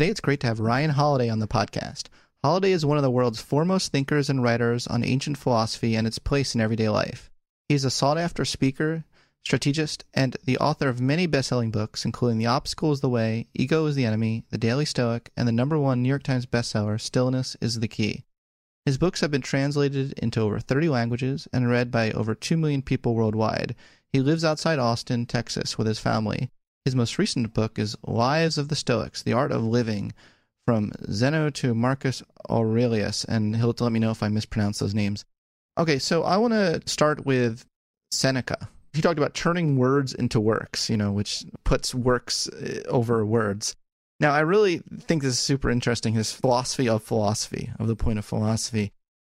Today, it's great to have Ryan Holiday on the podcast. Holiday is one of the world's foremost thinkers and writers on ancient philosophy and its place in everyday life. He is a sought after speaker, strategist, and the author of many best selling books, including The Obstacle is the Way, Ego is the Enemy, The Daily Stoic, and the number one New York Times bestseller, Stillness is the Key. His books have been translated into over 30 languages and read by over 2 million people worldwide. He lives outside Austin, Texas, with his family his most recent book is Lives of the Stoics The Art of Living, from Zeno to Marcus Aurelius, and he'll let me know if I mispronounce those names. Okay, so I want to start with Seneca. He talked about turning words into works, you know, which puts works uh, over words. Now, I really think this is super interesting his philosophy of philosophy, of the point of philosophy.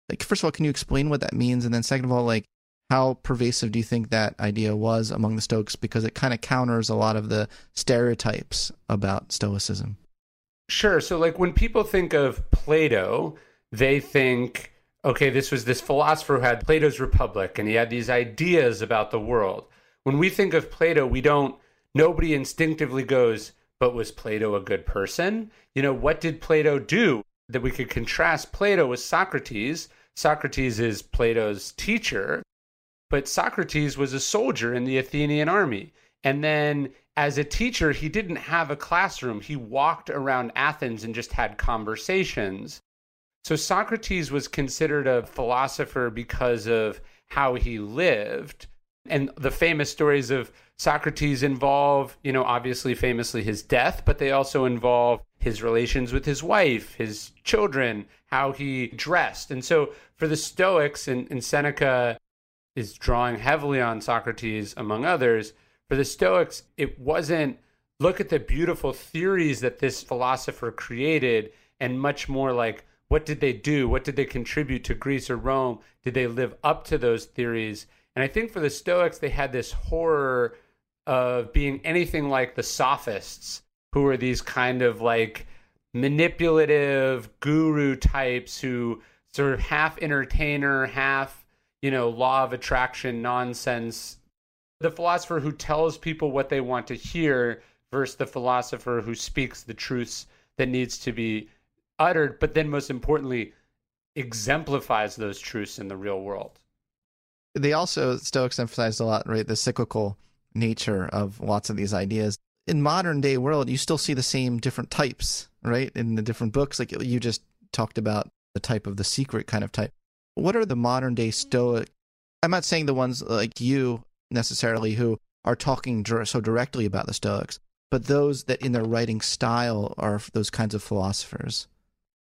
Like, first of all, can you explain what that means? And then, second of all, like, how pervasive do you think that idea was among the Stoics? Because it kind of counters a lot of the stereotypes about Stoicism. Sure. So, like when people think of Plato, they think, okay, this was this philosopher who had Plato's Republic and he had these ideas about the world. When we think of Plato, we don't, nobody instinctively goes, but was Plato a good person? You know, what did Plato do? That we could contrast Plato with Socrates. Socrates is Plato's teacher. But Socrates was a soldier in the Athenian army. And then as a teacher, he didn't have a classroom. He walked around Athens and just had conversations. So Socrates was considered a philosopher because of how he lived. And the famous stories of Socrates involve, you know, obviously famously his death, but they also involve his relations with his wife, his children, how he dressed. And so for the Stoics and, and Seneca, is drawing heavily on Socrates, among others. For the Stoics, it wasn't look at the beautiful theories that this philosopher created, and much more like what did they do? What did they contribute to Greece or Rome? Did they live up to those theories? And I think for the Stoics, they had this horror of being anything like the sophists, who were these kind of like manipulative guru types who sort of half entertainer, half you know, law of attraction nonsense. The philosopher who tells people what they want to hear versus the philosopher who speaks the truths that needs to be uttered, but then most importantly, exemplifies those truths in the real world. They also, Stoics emphasized a lot, right, the cyclical nature of lots of these ideas. In modern day world, you still see the same different types, right, in the different books. Like you just talked about the type of the secret kind of type what are the modern day Stoic? I'm not saying the ones like you necessarily who are talking so directly about the Stoics, but those that in their writing style are those kinds of philosophers.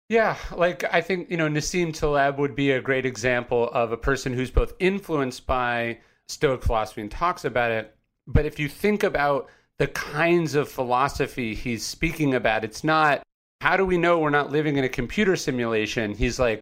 Yeah, like I think, you know, Nassim Taleb would be a great example of a person who's both influenced by Stoic philosophy and talks about it. But if you think about the kinds of philosophy he's speaking about, it's not how do we know we're not living in a computer simulation? He's like,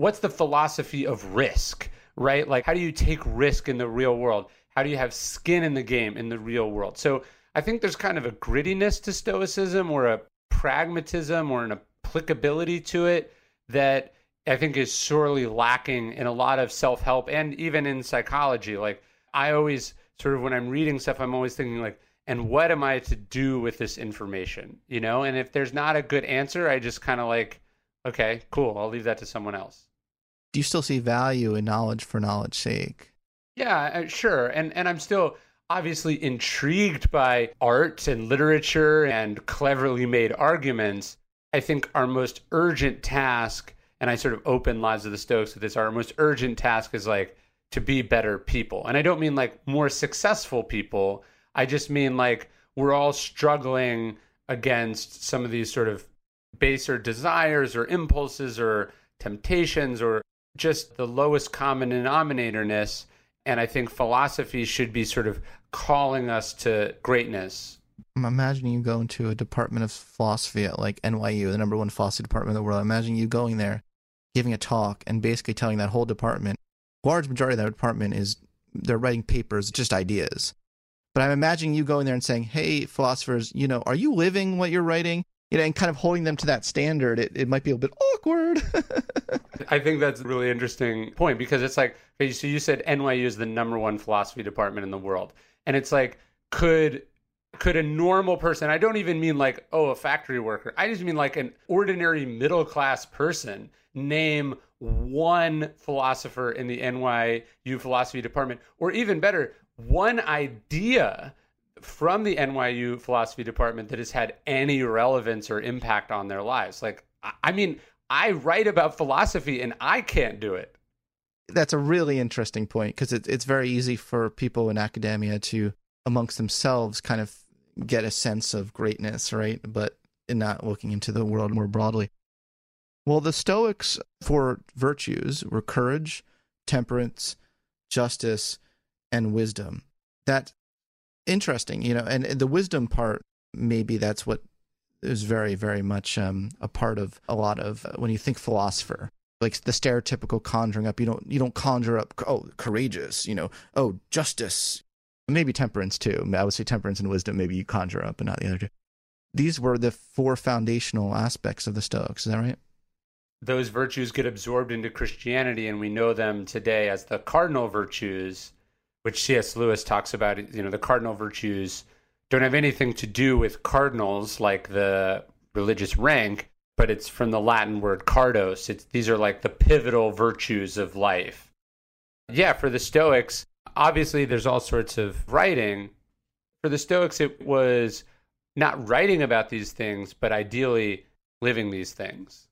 what's the philosophy of risk, right? Like, how do you take risk in the real world? How do you have skin in the game in the real world? So I think there's kind of a grittiness to Stoicism or a pragmatism or an applicability to it that I think is sorely lacking in a lot of self help and even in psychology. Like, I always sort of, when I'm reading stuff, I'm always thinking, like, and what am I to do with this information? You know, and if there's not a good answer, I just kind of like, okay, cool, I'll leave that to someone else. Do you still see value in knowledge for knowledge's sake? Yeah, uh, sure. And and I'm still obviously intrigued by art and literature and cleverly made arguments. I think our most urgent task, and I sort of open Lives of the Stoics with this, our most urgent task is like to be better people. And I don't mean like more successful people. I just mean like we're all struggling against some of these sort of baser desires or impulses or temptations or just the lowest common denominatorness. And I think philosophy should be sort of calling us to greatness I'm imagining you go into a department of philosophy at like NYU, the number one philosophy department in the world. I Imagine you going there, giving a talk, and basically telling that whole department, large majority of that department is they're writing papers, just ideas. But I'm imagining you going there and saying, "Hey, philosophers, you know, are you living what you're writing?" You know, and kind of holding them to that standard. It it might be a bit awkward. I think that's a really interesting point because it's like, so you said NYU is the number one philosophy department in the world, and it's like, could could a normal person, I don't even mean like, oh, a factory worker, I just mean like an ordinary middle class person, name one philosopher in the NYU philosophy department, or even better, one idea from the NYU philosophy department that has had any relevance or impact on their lives. Like, I mean, I write about philosophy and I can't do it. That's a really interesting point because it, it's very easy for people in academia to amongst themselves kind of get a sense of greatness, right? But in not looking into the world more broadly. Well, the Stoics for virtues were courage, temperance, justice, and wisdom. That interesting, you know, and the wisdom part, maybe that's what is very, very much um, a part of a lot of uh, when you think philosopher, like the stereotypical conjuring up. You don't you don't conjure up oh courageous, you know, oh justice, maybe temperance too. I would say temperance and wisdom maybe you conjure up, but not the other two. These were the four foundational aspects of the Stoics. Is that right? Those virtues get absorbed into Christianity, and we know them today as the cardinal virtues, which C.S. Lewis talks about. You know, the cardinal virtues don't have anything to do with cardinals like the religious rank, but it's from the Latin word cardos. It's, these are like the pivotal virtues of life. Yeah, for the Stoics, obviously there's all sorts of writing. For the Stoics, it was not writing about these things, but ideally living these things.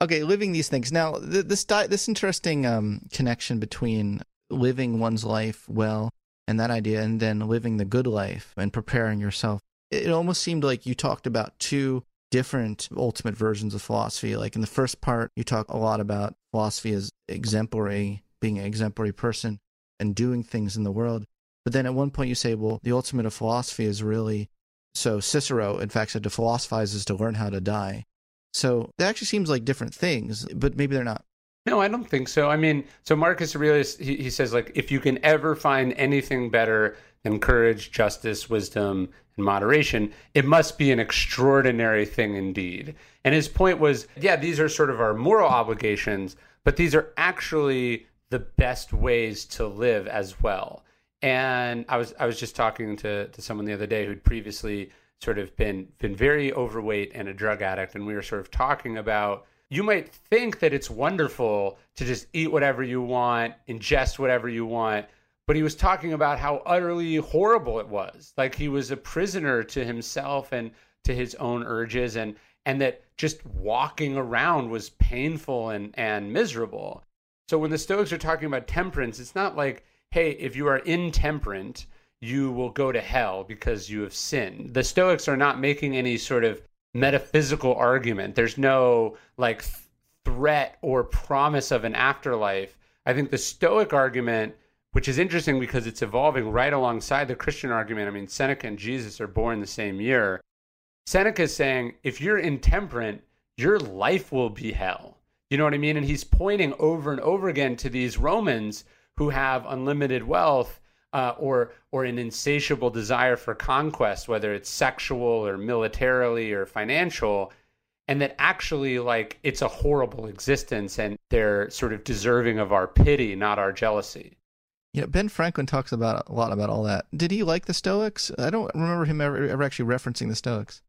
Okay, living these things. Now, this this interesting um, connection between living one's life well and that idea, and then living the good life and preparing yourself. It almost seemed like you talked about two different ultimate versions of philosophy. Like in the first part, you talk a lot about philosophy as exemplary, being an exemplary person, and doing things in the world. But then at one point you say, well, the ultimate of philosophy is really so Cicero, in fact, said to philosophize is to learn how to die. So that actually seems like different things, but maybe they're not. No, I don't think so. I mean, so Marcus Aurelius, he, he says, like, if you can ever find anything better than courage, justice, wisdom, and moderation, it must be an extraordinary thing indeed. And his point was, yeah, these are sort of our moral obligations, but these are actually the best ways to live as well. And I was I was just talking to to someone the other day who'd previously sort of been been very overweight and a drug addict, and we were sort of talking about you might think that it's wonderful to just eat whatever you want, ingest whatever you want, but he was talking about how utterly horrible it was. Like he was a prisoner to himself and to his own urges and and that just walking around was painful and and miserable. So when the Stoics are talking about temperance, it's not like, hey, if you are intemperate, you will go to hell because you have sinned. The Stoics are not making any sort of metaphysical argument. There's no like th- threat or promise of an afterlife. I think the Stoic argument, which is interesting because it's evolving right alongside the Christian argument. I mean, Seneca and Jesus are born the same year. Seneca is saying if you're intemperate, your life will be hell. You know what I mean? And he's pointing over and over again to these Romans who have unlimited wealth uh, or or an insatiable desire for conquest, whether it's sexual or militarily or financial, and that actually like it's a horrible existence, and they're sort of deserving of our pity, not our jealousy. Yeah, Ben Franklin talks about a lot about all that. Did he like the Stoics? I don't remember him ever, ever actually referencing the Stoics.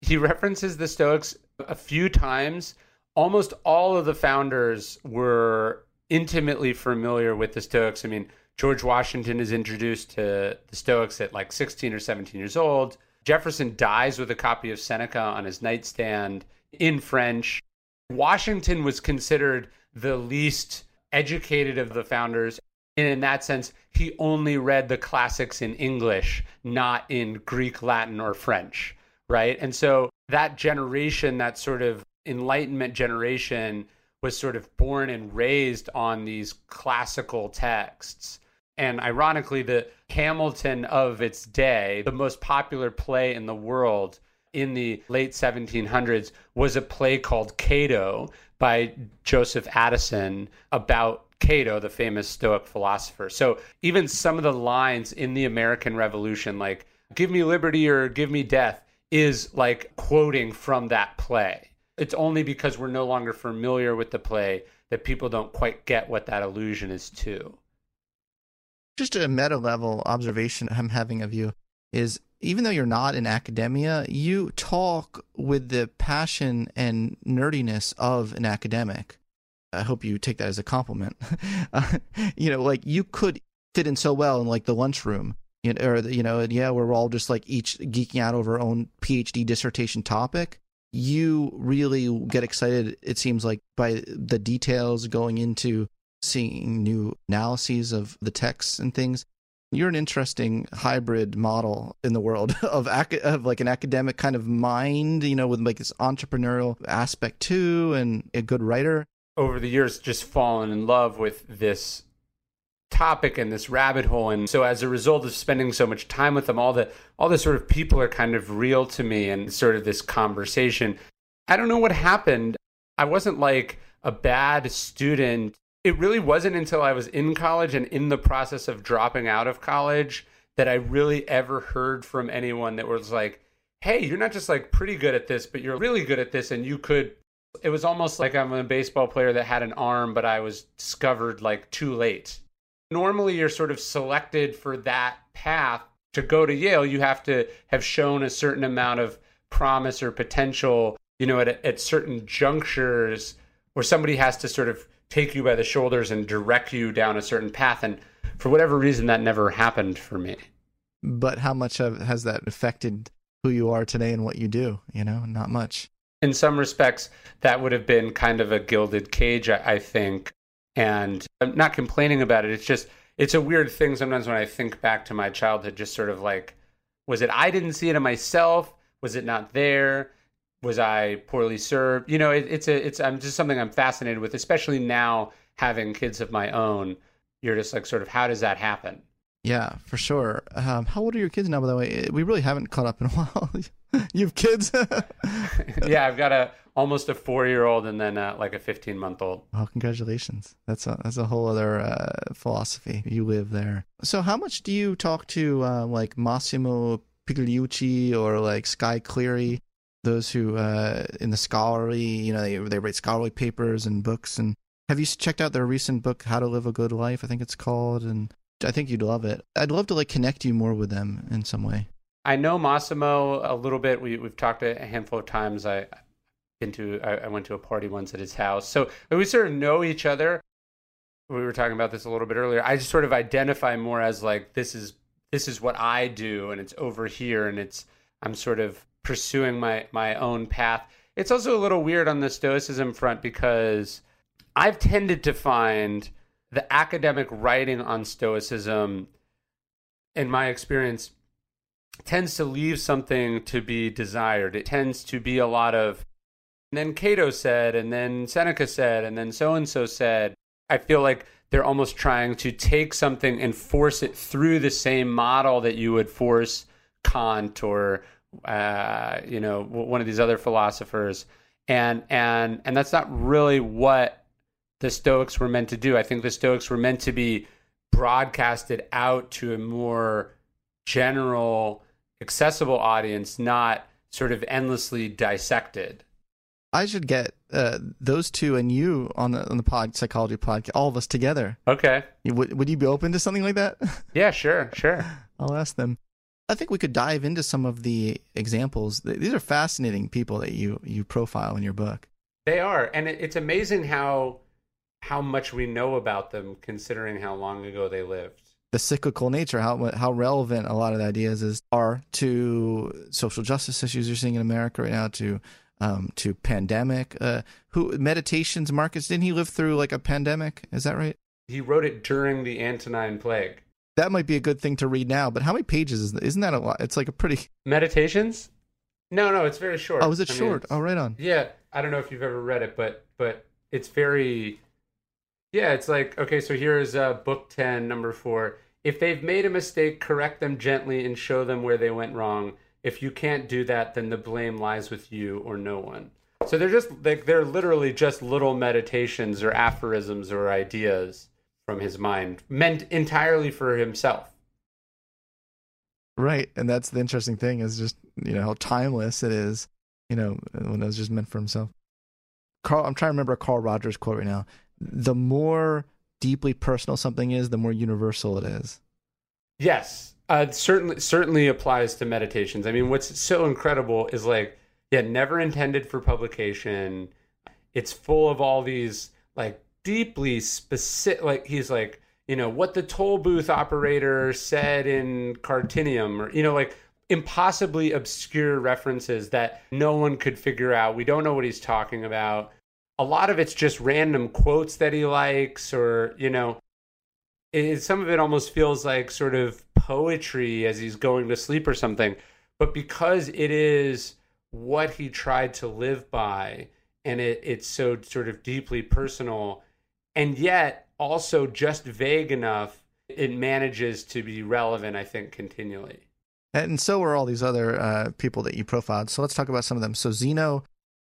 He references the Stoics a few times. Almost all of the founders were intimately familiar with the Stoics. I mean, George Washington is introduced to the Stoics at like 16 or 17 years old. Jefferson dies with a copy of Seneca on his nightstand in French. Washington was considered the least educated of the founders. And in that sense, he only read the classics in English, not in Greek, Latin, or French, right? And so that generation, that sort of Enlightenment generation, was sort of born and raised on these classical texts. And ironically, the Hamilton of its day, the most popular play in the world in the late 1700s, was a play called Cato by Joseph Addison about Cato, the famous Stoic philosopher. So even some of the lines in the American Revolution, like, give me liberty or give me death, is like quoting from that play. It's only because we're no longer familiar with the play that people don't quite get what that allusion is to just a meta level observation I'm having of you is even though you're not in academia, you talk with the passion and nerdiness of an academic. I hope you take that as a compliment. uh, you know, like you could fit in so well in like the lunchroom, you know, or you know, yeah, we're all just like each geeking out over our own PhD dissertation topic. You really get excited. It seems like by the details going into seeing new analyses of the texts and things. You're an interesting hybrid model in the world of ac- of like an academic kind of mind, you know, with like this entrepreneurial aspect too, and a good writer. Over the years, just fallen in love with this topic and this rabbit hole and so as a result of spending so much time with them all the all the sort of people are kind of real to me and sort of this conversation i don't know what happened i wasn't like a bad student it really wasn't until I was in college and in the process of dropping out of college that I really ever heard from anyone that was like, hey, you're not just like pretty good at this, but you're really good at this and you could. It was almost like I'm a baseball player that had an arm, but I was discovered like too late. Normally, you're sort of selected for that path. To go to Yale, you have to have shown a certain amount of promise or potential, you know, at, at certain junctures where somebody has to sort of take you by the shoulders and direct you down a certain path. And for whatever reason, that never happened for me. But how much of, has that affected who you are today and what you do? You know, not much. In some respects, that would have been kind of a gilded cage, I think. And I'm not complaining about it. It's just, it's a weird thing sometimes when I think back to my childhood, just sort of like, was it I didn't see it in myself? Was it not there? Was I poorly served? You know, it, it's a it's I'm just something I'm fascinated with, especially now having kids of my own. You're just like sort of how does that happen? Yeah, for sure. Um, how old are your kids now? By the way, we really haven't caught up in a while. you have kids? yeah, I've got a almost a four year old and then uh, like a 15 month old. Oh, congratulations! That's a that's a whole other uh, philosophy. You live there. So, how much do you talk to uh, like Massimo Pigliucci or like Skye Cleary? Those who uh, in the scholarly, you know, they, they write scholarly papers and books. And have you checked out their recent book, How to Live a Good Life? I think it's called, and I think you'd love it. I'd love to like connect you more with them in some way. I know Massimo a little bit. We we've talked a handful of times. I been to I, I went to a party once at his house, so we sort of know each other. We were talking about this a little bit earlier. I just sort of identify more as like this is this is what I do, and it's over here, and it's I'm sort of pursuing my my own path. It's also a little weird on the stoicism front because I've tended to find the academic writing on stoicism in my experience, tends to leave something to be desired. It tends to be a lot of, and then Cato said, and then Seneca said, and then so and so said. I feel like they're almost trying to take something and force it through the same model that you would force Kant or uh, you know one of these other philosophers, and and and that's not really what the Stoics were meant to do. I think the Stoics were meant to be broadcasted out to a more general, accessible audience, not sort of endlessly dissected. I should get uh, those two and you on the on the pod psychology podcast, all of us together. Okay. Would would you be open to something like that? Yeah, sure, sure. I'll ask them. I think we could dive into some of the examples. These are fascinating people that you you profile in your book. They are, and it's amazing how how much we know about them, considering how long ago they lived. The cyclical nature, how how relevant a lot of the ideas is are to social justice issues you're seeing in America right now, to um, to pandemic. Uh, who meditations, Marcus? Didn't he live through like a pandemic? Is that right? He wrote it during the Antonine Plague. That might be a good thing to read now. But how many pages is that? Isn't that a lot? It's like a pretty meditations. No, no, it's very short. Oh, is it I short? Mean, oh, right on. Yeah, I don't know if you've ever read it, but but it's very. Yeah, it's like okay. So here's uh, book ten, number four. If they've made a mistake, correct them gently and show them where they went wrong. If you can't do that, then the blame lies with you or no one. So they're just like they're literally just little meditations or aphorisms or ideas from his mind, meant entirely for himself. Right, and that's the interesting thing is just you know how timeless it is. You know when it was just meant for himself. Carl, I'm trying to remember a Carl Rogers quote right now. The more deeply personal something is, the more universal it is. Yes, uh, certainly certainly applies to meditations. I mean, what's so incredible is like, yeah, never intended for publication. It's full of all these like deeply specific. Like he's like, you know, what the toll booth operator said in Carnuntum, or you know, like impossibly obscure references that no one could figure out. We don't know what he's talking about. A lot of it's just random quotes that he likes, or you know, it, some of it almost feels like sort of poetry as he's going to sleep or something. But because it is what he tried to live by, and it, it's so sort of deeply personal, and yet also just vague enough, it manages to be relevant, I think, continually. And so are all these other uh, people that you profiled. So let's talk about some of them. So Zeno,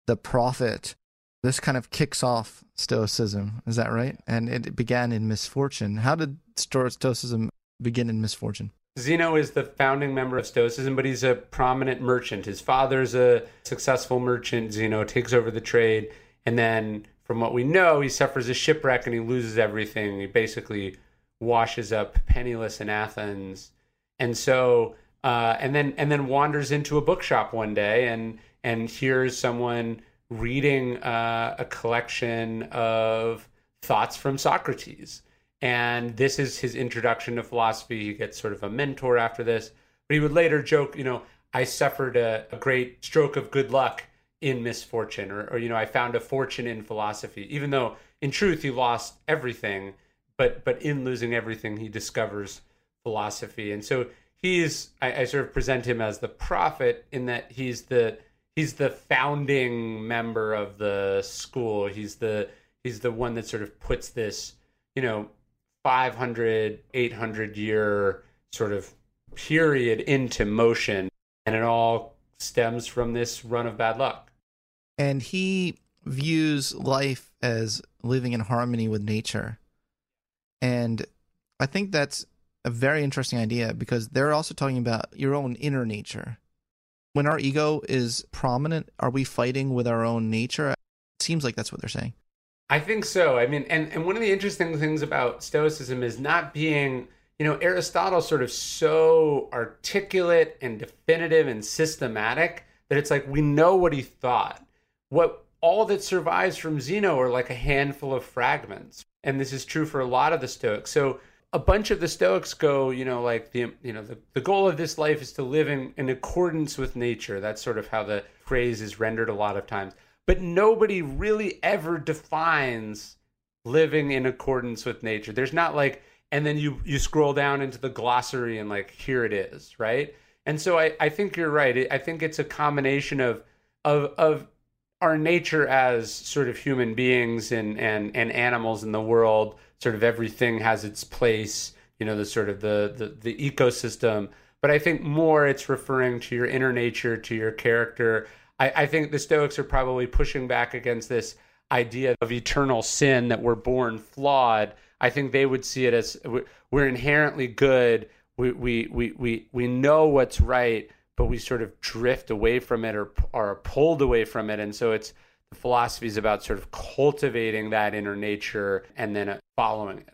the prophet, this kind of kicks off Stoicism. Is that right? And it began in misfortune. How did Stoicism begin in misfortune? Zeno is the founding member of Stoicism, but he's a prominent merchant. His father's a successful merchant. Zeno takes over the trade. And then, from what we know, he suffers a shipwreck and he loses everything. He basically washes up penniless in Athens. And so, uh, and then and then wanders into a bookshop one day and and hears someone reading uh, a collection of thoughts from Socrates. And this is his introduction to philosophy. He gets sort of a mentor after this. But he would later joke, you know, I suffered a, a great stroke of good luck in misfortune, or, or, you know, I found a fortune in philosophy, even though in truth he lost everything. But, but in losing everything, he discovers philosophy. And so he's, I, I sort of present him as the prophet in that he's the, he's the founding member of the school. He's the, he's the one that sort of puts this, you know, 500, 800 year sort of period into motion. And it all stems from this run of bad luck. And he views life as living in harmony with nature. And I think that's a very interesting idea because they're also talking about your own inner nature. When our ego is prominent, are we fighting with our own nature? It seems like that's what they're saying. I think so. I mean, and, and one of the interesting things about Stoicism is not being, you know, Aristotle sort of so articulate and definitive and systematic that it's like we know what he thought. What all that survives from Zeno are like a handful of fragments. And this is true for a lot of the Stoics. So a bunch of the Stoics go, you know, like the you know, the, the goal of this life is to live in, in accordance with nature. That's sort of how the phrase is rendered a lot of times but nobody really ever defines living in accordance with nature. There's not like and then you you scroll down into the glossary and like here it is, right? And so I I think you're right. I think it's a combination of of of our nature as sort of human beings and and and animals in the world. Sort of everything has its place. You know, the sort of the the, the ecosystem. But I think more it's referring to your inner nature, to your character. I, I think the Stoics are probably pushing back against this idea of eternal sin that we're born flawed I think they would see it as we're inherently good. We we we we we know what's right, but we sort of drift away from it or are pulled away from it, and so it's the philosophy is about sort of cultivating that inner nature and then uh, following it.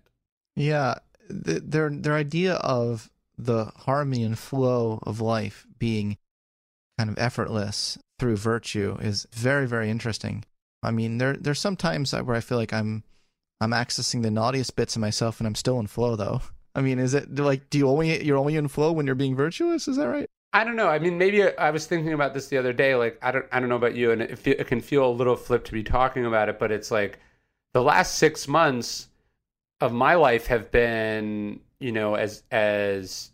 Yeah, their their idea of the harmony and flow of life being kind of effortless through virtue is very very interesting. I mean, there there's some times where I feel like I'm I'm accessing the naughtiest bits of myself and I'm still in flow though. I mean, is it like do you only you're only in flow when you're being virtuous? Is that right? I don't know. I mean, maybe I was thinking about this the other day. Like, I don't, I don't know about you, and it, it can feel a little flip to be talking about it. But it's like the last six months of my life have been, you know, as as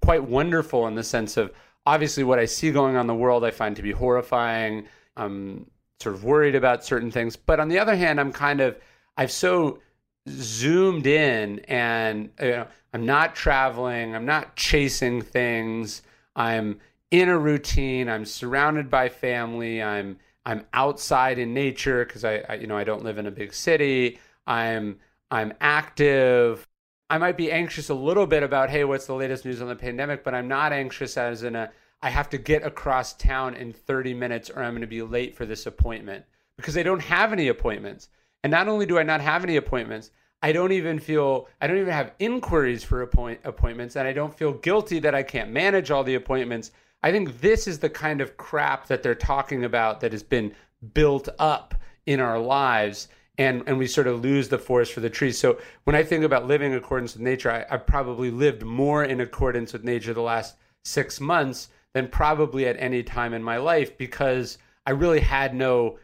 quite wonderful in the sense of obviously what I see going on in the world, I find to be horrifying. I'm sort of worried about certain things, but on the other hand, I'm kind of I've so zoomed in and you know, I'm not traveling, I'm not chasing things. I'm in a routine, I'm surrounded by family, I'm I'm outside in nature because I, I you know I don't live in a big city. I'm I'm active. I might be anxious a little bit about hey, what's the latest news on the pandemic, but I'm not anxious as in a I have to get across town in 30 minutes or I'm going to be late for this appointment because they don't have any appointments. And not only do I not have any appointments, I don't even feel I don't even have inquiries for appoint, appointments and I don't feel guilty that I can't manage all the appointments. I think this is the kind of crap that they're talking about that has been built up in our lives and and we sort of lose the forest for the trees. So when I think about living in accordance with nature, I, I've probably lived more in accordance with nature the last six months than probably at any time in my life because I really had no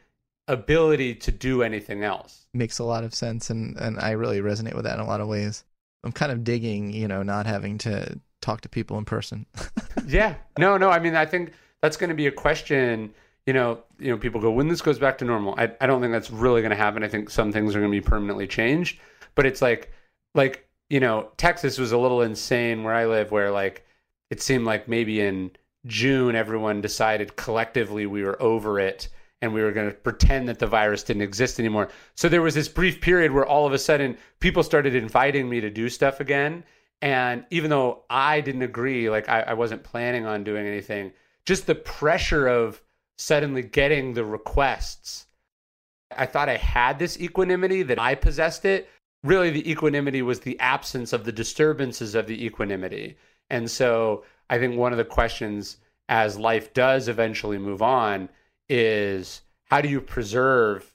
ability to do anything else. Makes a lot of sense, and and I really resonate with that in a lot of ways. I'm kind of digging, you know, not having to talk to people in person. yeah, no, no. I mean, I think that's going to be a question. You know, you know, people go when this goes back to normal. I, I don't think that's really going to happen. I think some things are going to be permanently changed. But it's like, like you know, Texas was a little insane where I live, where like it seemed like maybe in June everyone decided collectively we were over it and we were going to pretend that the virus didn't exist anymore. So there was this brief period where all of a sudden people started inviting me to do stuff again. And even though I didn't agree, like I, I wasn't planning on doing anything, just the pressure of suddenly getting the requests. I thought I had this equanimity, that I possessed it. Really, the equanimity was the absence of the disturbances of the equanimity. And so I think one of the questions as life does eventually move on is how do you preserve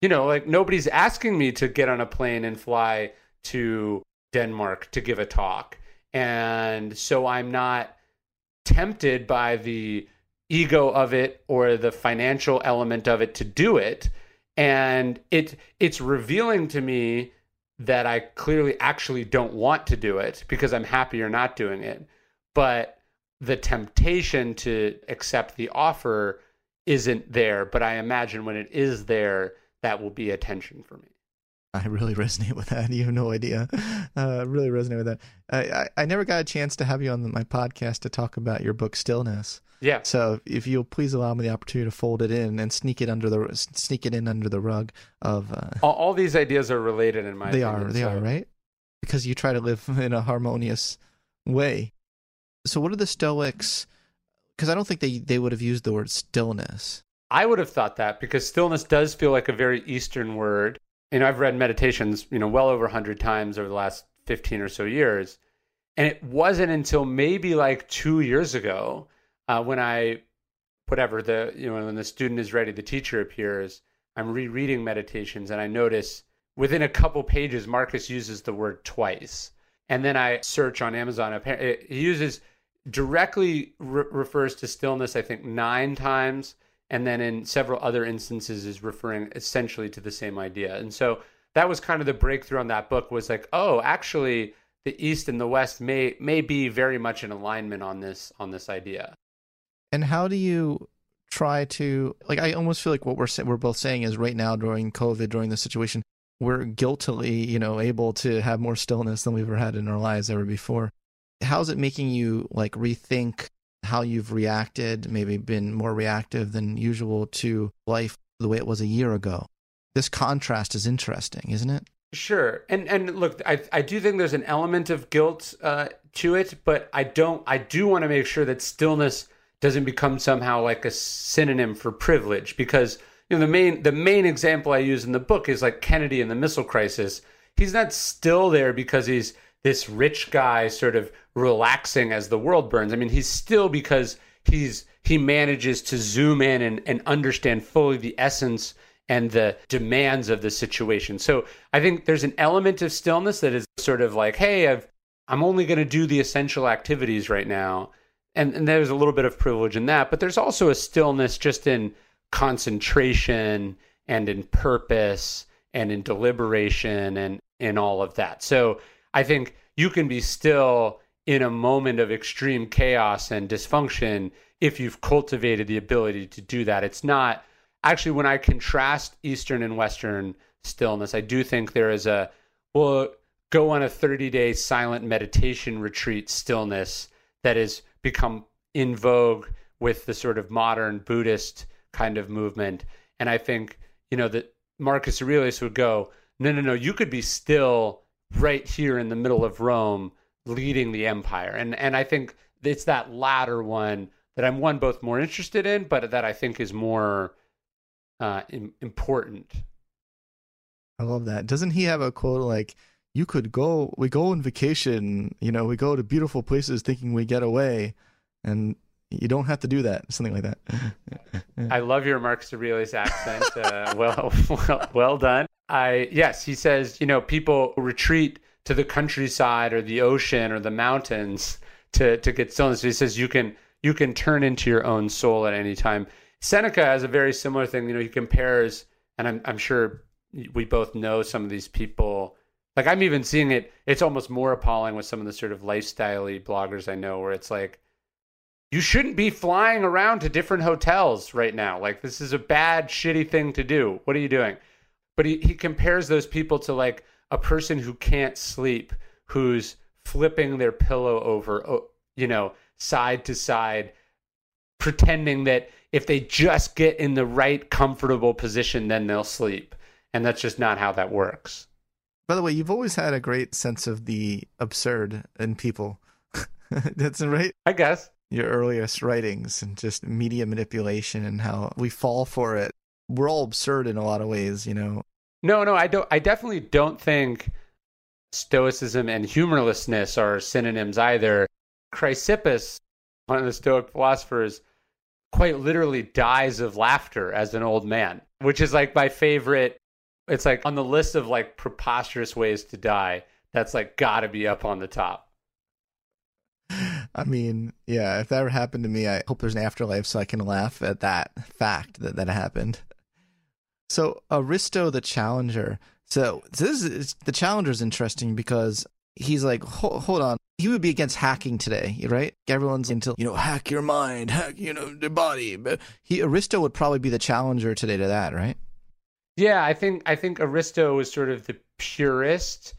you know like nobody's asking me to get on a plane and fly to Denmark to give a talk. And so I'm not tempted by the ego of it or the financial element of it to do it. And it it's revealing to me that I clearly actually don't want to do it because I'm happier not doing it. But the temptation to accept the offer isn't there, but I imagine when it is there, that will be attention for me. I really resonate with that. You have no idea. Uh, really resonate with that. I, I, I, never got a chance to have you on my podcast to talk about your book Stillness. Yeah. So if you'll please allow me the opportunity to fold it in and sneak it under the sneak it in under the rug of. Uh, all, all, these ideas are related in my. They opinion, are. They so. are right. Because you try to live in a harmonious way. So what are the Stoics? Because I don't think they they would have used the word stillness. I would have thought that because stillness does feel like a very Eastern word. And I've read meditations, you know, well over 100 times over the last 15 or so years. And it wasn't until maybe like two years ago uh, when I, whatever, the, you know, when the student is ready, the teacher appears, I'm rereading meditations and I notice within a couple pages, Marcus uses the word twice. And then I search on Amazon. He uses directly re- refers to stillness, I think, nine times, and then in several other instances is referring essentially to the same idea. And so that was kind of the breakthrough on that book was like, oh, actually, the East and the West may may be very much in alignment on this on this idea. And how do you try to like? I almost feel like what we're we're both saying is right now during COVID, during this situation, we're guiltily, you know, able to have more stillness than we've ever had in our lives ever before. How's it making you like rethink how you've reacted, maybe been more reactive than usual to life the way it was a year ago? This contrast is interesting, isn't it? Sure, and and look, I I do think there's an element of guilt uh, to it, but I don't. I do want to make sure that stillness doesn't become somehow like a synonym for privilege, because you know the main the main example I use in the book is like Kennedy and the missile crisis. He's not still there because he's this rich guy sort of relaxing as the world burns. I mean, he's still because he's he manages to zoom in and, and understand fully the essence and the demands of the situation. So I think there's an element of stillness that is sort of like, hey, I've, I'm only going to do the essential activities right now. And, and there's a little bit of privilege in that, but there's also a stillness just in concentration and in purpose and in deliberation and in all of that. So I think you can be still in a moment of extreme chaos and dysfunction if you've cultivated the ability to do that. It's not actually when I contrast Eastern and Western stillness, I do think there is a well go on a 30 day silent meditation retreat stillness that has become in vogue with the sort of modern Buddhist kind of movement. And I think, you know, that Marcus Aurelius would go, no, no, no, you could be still right here in the middle of Rome leading the empire. And and I think it's that latter one that I'm one both more interested in, but that I think is more uh, important. I love that. Doesn't he have a quote like, "You could go, we go on vacation, you know, we go to beautiful places thinking we get away, and you don't have to do that." Something like that. I love your Marcus Aurelius accent. Uh, well, well, well done. I yes, he says, you know, people retreat to the countryside or the ocean or the mountains to to get stillness. He says you can you can turn into your own soul at any time. Seneca has a very similar thing. You know, he compares, and I'm, I'm sure we both know some of these people. Like I'm even seeing it. It's almost more appalling with some of the sort of lifestyle bloggers I know, where it's like, you shouldn't be flying around to different hotels right now. Like this is a bad, shitty thing to do. What are you doing? But he, he compares those people to like a person who can't sleep, who's flipping their pillow over, you know, side to side, pretending that if they just get in the right comfortable position, then they'll sleep. And that's just not how that works. By the way, you've always had a great sense of the absurd in people. that's right. I guess. Your earliest writings and just media manipulation and how we fall for it. We're all absurd in a lot of ways, you know. No, no, I don't I definitely don't think stoicism and humorlessness are synonyms either. Chrysippus, one of the Stoic philosophers, quite literally dies of laughter as an old man, which is like my favorite. It's like on the list of like preposterous ways to die. That's like got to be up on the top. I mean, yeah, if that ever happened to me, I hope there's an afterlife so I can laugh at that fact that that happened. So, Aristo the Challenger. So, this is the Challenger is interesting because he's like, hold, hold on, he would be against hacking today, right? Everyone's into you know hack your mind, hack you know the body. But he Aristo would probably be the challenger today to that, right? Yeah, I think I think Aristo is sort of the purist.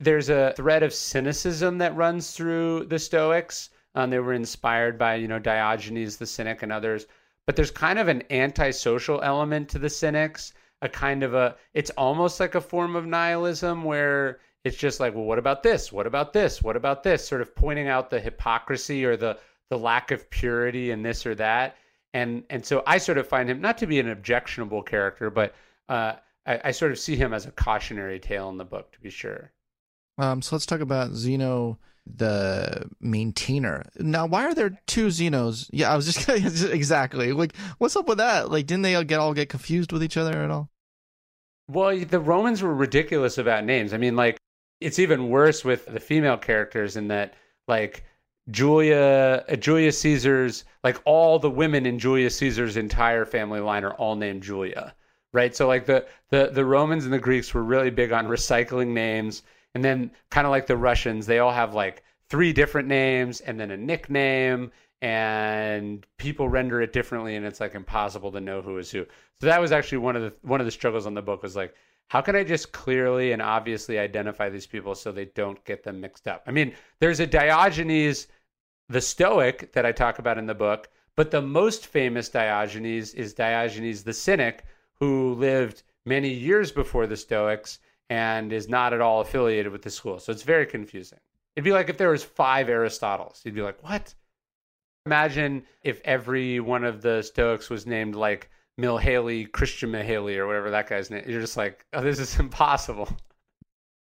There's a thread of cynicism that runs through the Stoics. Um, they were inspired by you know Diogenes the Cynic and others, but there's kind of an antisocial element to the Cynics. A kind of a it's almost like a form of nihilism where it's just like, well, what about this? What about this? What about this? Sort of pointing out the hypocrisy or the the lack of purity in this or that. And and so I sort of find him not to be an objectionable character, but uh, I, I sort of see him as a cautionary tale in the book, to be sure. Um, so let's talk about Zeno the maintainer. Now, why are there two Zenos? Yeah, I was just exactly like, what's up with that? Like, didn't they all get all get confused with each other at all? Well, the Romans were ridiculous about names. I mean, like it's even worse with the female characters in that like Julia uh, Julius Caesar's like all the women in Julius Caesar's entire family line are all named Julia, right? So like the the the Romans and the Greeks were really big on recycling names, and then kind of like the Russians, they all have like three different names and then a nickname and people render it differently and it's like impossible to know who is who. So that was actually one of the one of the struggles on the book was like how can I just clearly and obviously identify these people so they don't get them mixed up? I mean, there's a Diogenes the Stoic that I talk about in the book, but the most famous Diogenes is Diogenes the Cynic who lived many years before the Stoics and is not at all affiliated with the school. So it's very confusing. It'd be like if there was five Aristotles. You'd be like, "What?" Imagine if every one of the Stoics was named like Milhaly, Christian Milhaly, or whatever that guy's name. You're just like, "Oh, this is impossible."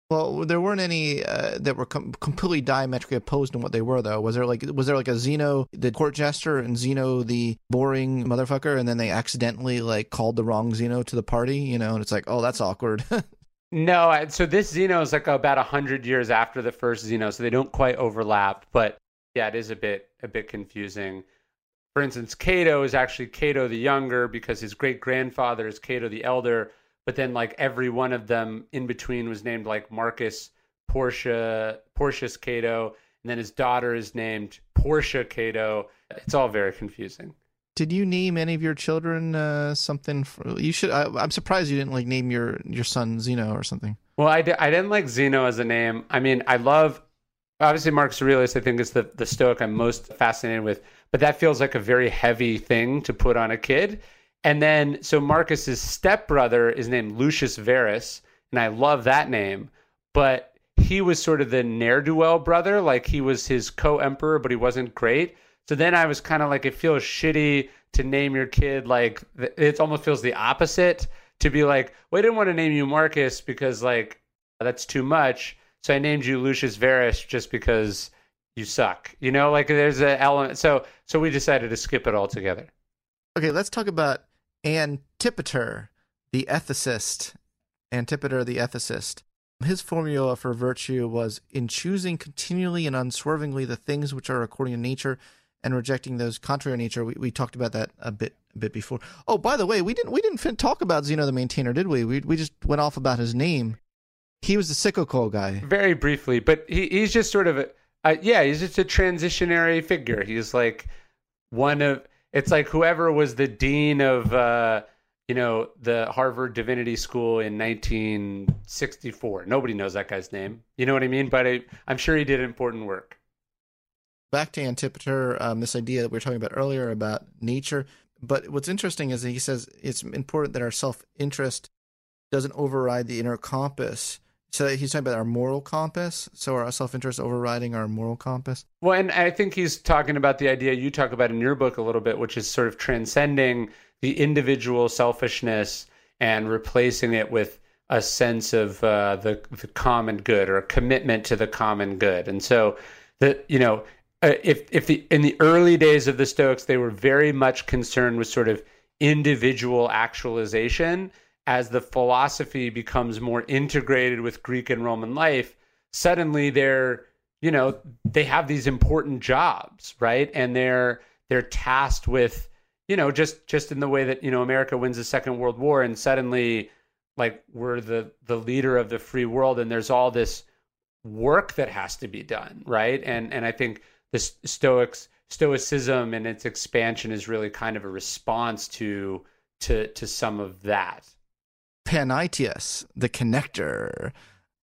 Well, there weren't any uh, that were com- completely diametrically opposed in what they were, though. Was there like was there like a Zeno, the court jester, and Zeno, the boring motherfucker, and then they accidentally like called the wrong Zeno to the party, you know? And it's like, oh, that's awkward. no, so this Zeno is like about hundred years after the first Zeno, so they don't quite overlap. But yeah, it is a bit a bit confusing. For instance, Cato is actually Cato the younger because his great grandfather is Cato the elder but then like every one of them in between was named like Marcus Portia Portius Cato, and then his daughter is named Portia Cato. It's all very confusing. Did you name any of your children uh, something? For, you should. I, am surprised you didn't like name your your son Zeno or something. Well, I, di- I didn't like Zeno as a name. I mean, I love obviously Marcus Aurelius. I think is the the Stoic I'm most fascinated with, but that feels like a very heavy thing to put on a kid. And then, so Marcus's stepbrother is named Lucius Verus, and I love that name. But he was sort of the ne'er do well brother, like he was his co emperor, but he wasn't great. So then I was kind of like, it feels shitty to name your kid like it almost feels the opposite to be like, well, I didn't want to name you Marcus because like that's too much. So I named you Lucius Verus just because you suck. You know, like there's an element. So so we decided to skip it altogether. Okay, let's talk about Antipater, the ethicist. Antipater, the ethicist. His formula for virtue was in choosing continually and unswervingly the things which are according to nature and rejecting those contrary nature. We, we talked about that a bit a bit before. Oh, by the way, we didn't we didn't talk about Zeno the Maintainer, did we? We we just went off about his name. He was the cyclical guy. Very briefly, but he, he's just sort of a yeah, he's just a transitionary figure. He's like one of it's like whoever was the dean of uh, you know the Harvard Divinity School in 1964. Nobody knows that guy's name. You know what I mean? But I, am sure he did important work. Back to Antipater, um, this idea that we were talking about earlier about nature. But what's interesting is that he says it's important that our self interest doesn't override the inner compass so he's talking about our moral compass. So our self-interest overriding our moral compass. Well, and I think he's talking about the idea you talk about in your book a little bit, which is sort of transcending the individual selfishness and replacing it with a sense of uh, the the common good or a commitment to the common good. And so that you know, uh, if if the in the early days of the Stoics, they were very much concerned with sort of individual actualization as the philosophy becomes more integrated with Greek and Roman life, suddenly they're, you know, they have these important jobs, right? And they're they're tasked with, you know, just just in the way that, you know, America wins the Second World War and suddenly like we're the the leader of the free world and there's all this work that has to be done, right? And and I think the Stoics Stoicism and its expansion is really kind of a response to to to some of that. Panaetius, the connector.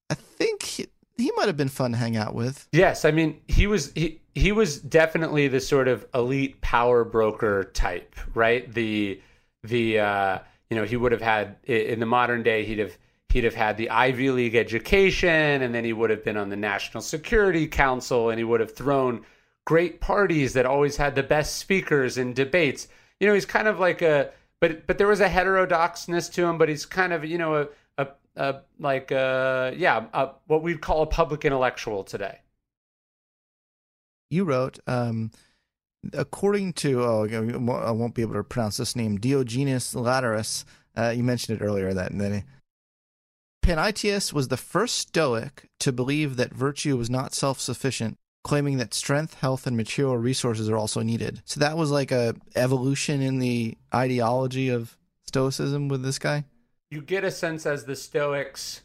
I think he, he might have been fun to hang out with. Yes, I mean he was he he was definitely the sort of elite power broker type, right? The the uh, you know he would have had in the modern day he'd have he'd have had the Ivy League education, and then he would have been on the National Security Council, and he would have thrown great parties that always had the best speakers and debates. You know, he's kind of like a but but there was a heterodoxness to him. But he's kind of you know a a, a like a, yeah a, what we'd call a public intellectual today. You wrote, um, according to oh I won't be able to pronounce this name Diogenes Laertius. Uh, you mentioned it earlier that that Panaetius was the first Stoic to believe that virtue was not self sufficient claiming that strength, health, and material resources are also needed. So that was like a evolution in the ideology of Stoicism with this guy. you get a sense as the Stoics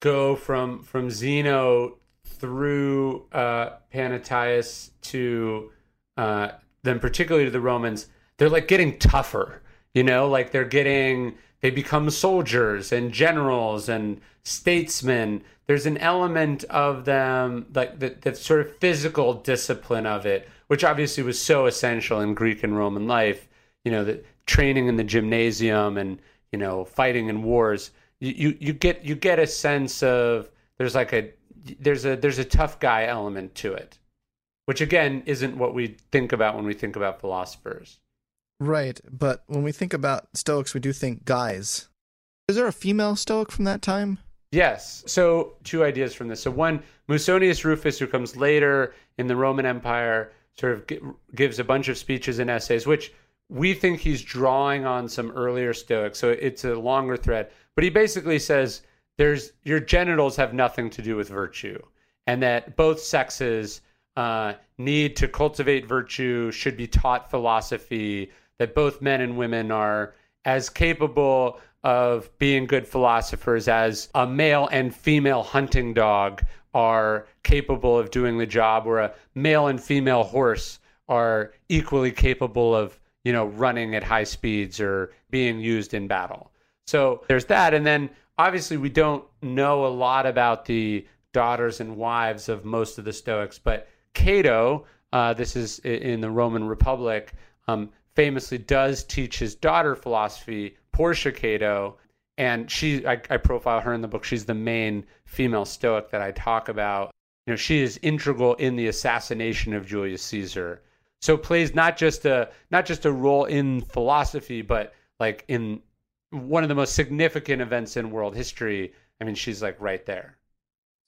go from from Zeno through uh, Panaetius to uh, then particularly to the Romans, they're like getting tougher. You know, like they're getting they become soldiers and generals and statesmen. There's an element of them like the, the sort of physical discipline of it, which obviously was so essential in Greek and Roman life. You know, the training in the gymnasium and you know fighting in wars. You, you you get you get a sense of there's like a there's a there's a tough guy element to it, which again isn't what we think about when we think about philosophers. Right, but when we think about Stoics, we do think guys. Is there a female Stoic from that time? Yes. So two ideas from this. So one, Musonius Rufus, who comes later in the Roman Empire, sort of gives a bunch of speeches and essays, which we think he's drawing on some earlier Stoics. So it's a longer thread, but he basically says there's your genitals have nothing to do with virtue, and that both sexes uh, need to cultivate virtue, should be taught philosophy. That both men and women are as capable of being good philosophers as a male and female hunting dog are capable of doing the job, or a male and female horse are equally capable of, you know, running at high speeds or being used in battle. So there's that. And then obviously we don't know a lot about the daughters and wives of most of the Stoics, but Cato, uh, this is in the Roman Republic, um, famously does teach his daughter philosophy, Portia Cato, and she I, I, profile her in the book. She's the main female Stoic that I talk about. You know, she is integral in the assassination of Julius Caesar. So plays not just a not just a role in philosophy, but like in one of the most significant events in world history. I mean, she's like right there.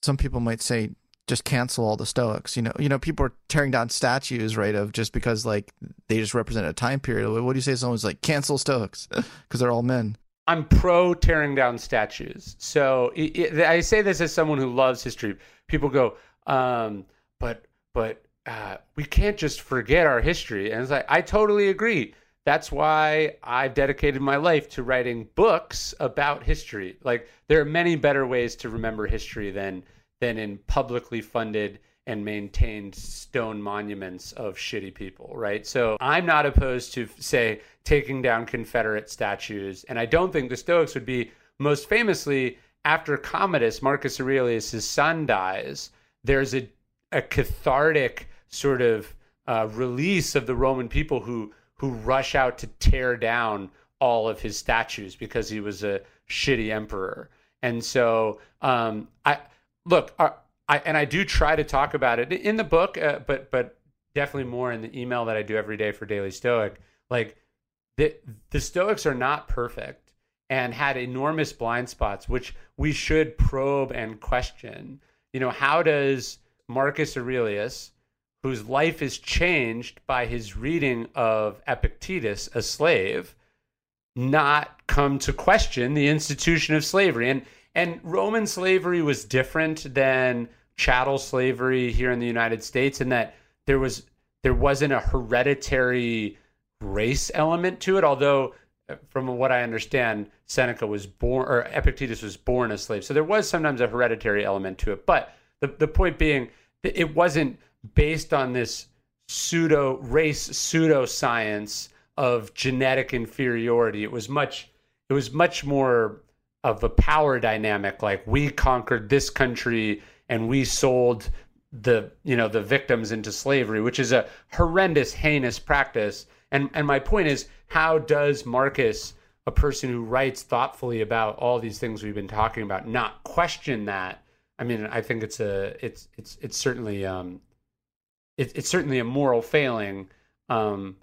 Some people might say just cancel all the Stoics. You know, you know, people are tearing down statues, right? Of just because like they just represent a time period. What do you say? Someone's like cancel Stoics because they're all men. I'm pro tearing down statues. So it, it, I say this as someone who loves history. People go, um, but but uh, we can't just forget our history. And it's like I totally agree. That's why I've dedicated my life to writing books about history. Like there are many better ways to remember history than than in publicly funded and maintained stone monuments of shitty people, right? So I'm not opposed to, say, taking down Confederate statues. And I don't think the Stoics would be most famously after Commodus, Marcus Aurelius' son, dies, there's a, a cathartic sort of uh, release of the Roman people who who rush out to tear down all of his statues because he was a shitty emperor. And so um, I look, uh, I and I do try to talk about it in the book, uh, but but definitely more in the email that I do every day for Daily Stoic. Like the the Stoics are not perfect and had enormous blind spots, which we should probe and question. You know, how does Marcus Aurelius, whose life is changed by his reading of Epictetus, a slave, not come to question the institution of slavery? And and Roman slavery was different than chattel slavery here in the United States in that there was there wasn't a hereditary race element to it, although uh, from what I understand, Seneca was born or Epictetus was born a slave. So there was sometimes a hereditary element to it. But the, the point being it wasn't based on this pseudo race pseudo science of genetic inferiority. It was much it was much more of a power dynamic like we conquered this country and we sold the you know the victims into slavery which is a horrendous heinous practice and and my point is how does marcus a person who writes thoughtfully about all these things we've been talking about not question that i mean i think it's a it's it's it's certainly um it, it's certainly a moral failing um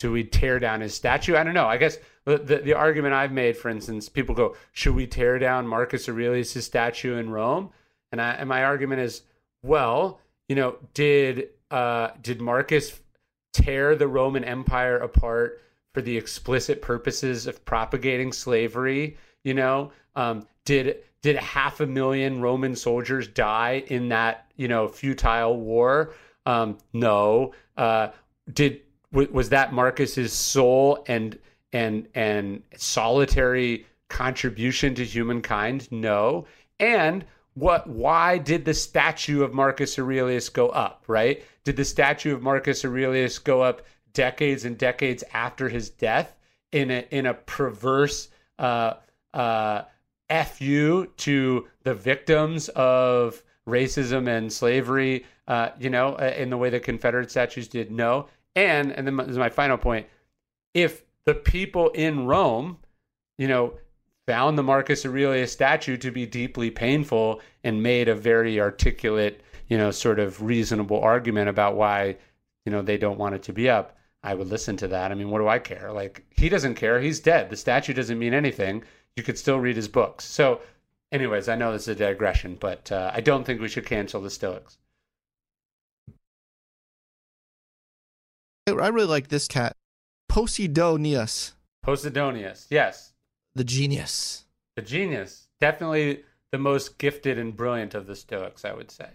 do we tear down his statue? I don't know. I guess the, the, argument I've made, for instance, people go, should we tear down Marcus Aurelius' statue in Rome? And, I, and my argument is, well, you know, did uh, did Marcus tear the Roman Empire apart for the explicit purposes of propagating slavery? You know, um, did did half a million Roman soldiers die in that you know futile war? Um, no. Uh, did was that Marcus's sole and and and solitary contribution to humankind? No. And what why did the statue of Marcus Aurelius go up, right? Did the statue of Marcus Aurelius go up decades and decades after his death in a in a perverse uh, uh, fu to the victims of racism and slavery? Uh, you know, uh, in the way the Confederate statues did. No, and and then this is my final point. If the people in Rome, you know, found the Marcus Aurelius statue to be deeply painful and made a very articulate, you know, sort of reasonable argument about why, you know, they don't want it to be up. I would listen to that. I mean, what do I care? Like, he doesn't care. He's dead. The statue doesn't mean anything. You could still read his books. So, anyways, I know this is a digression, but uh, I don't think we should cancel the Stoics. I really like this cat, Posidonius. Posidonius, yes. The genius. The genius. Definitely the most gifted and brilliant of the Stoics, I would say.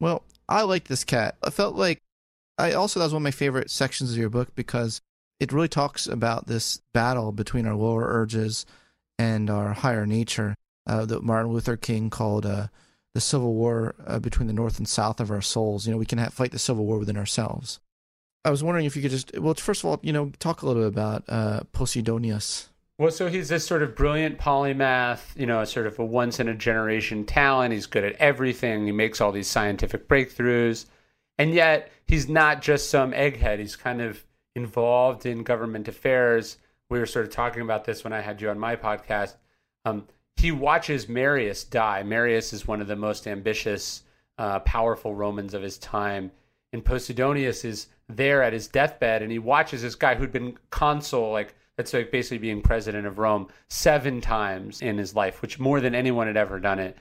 Well, I like this cat. I felt like I also that was one of my favorite sections of your book because it really talks about this battle between our lower urges and our higher nature uh, that Martin Luther King called uh, the civil war uh, between the north and south of our souls. You know, we can have, fight the civil war within ourselves. I was wondering if you could just, well, first of all, you know, talk a little bit about uh, Posidonius. Well, so he's this sort of brilliant polymath, you know, sort of a once in a generation talent. He's good at everything. He makes all these scientific breakthroughs. And yet, he's not just some egghead. He's kind of involved in government affairs. We were sort of talking about this when I had you on my podcast. Um, he watches Marius die. Marius is one of the most ambitious, uh, powerful Romans of his time. And Posidonius is there at his deathbed, and he watches this guy who'd been consul, like that's like basically being president of Rome, seven times in his life, which more than anyone had ever done it.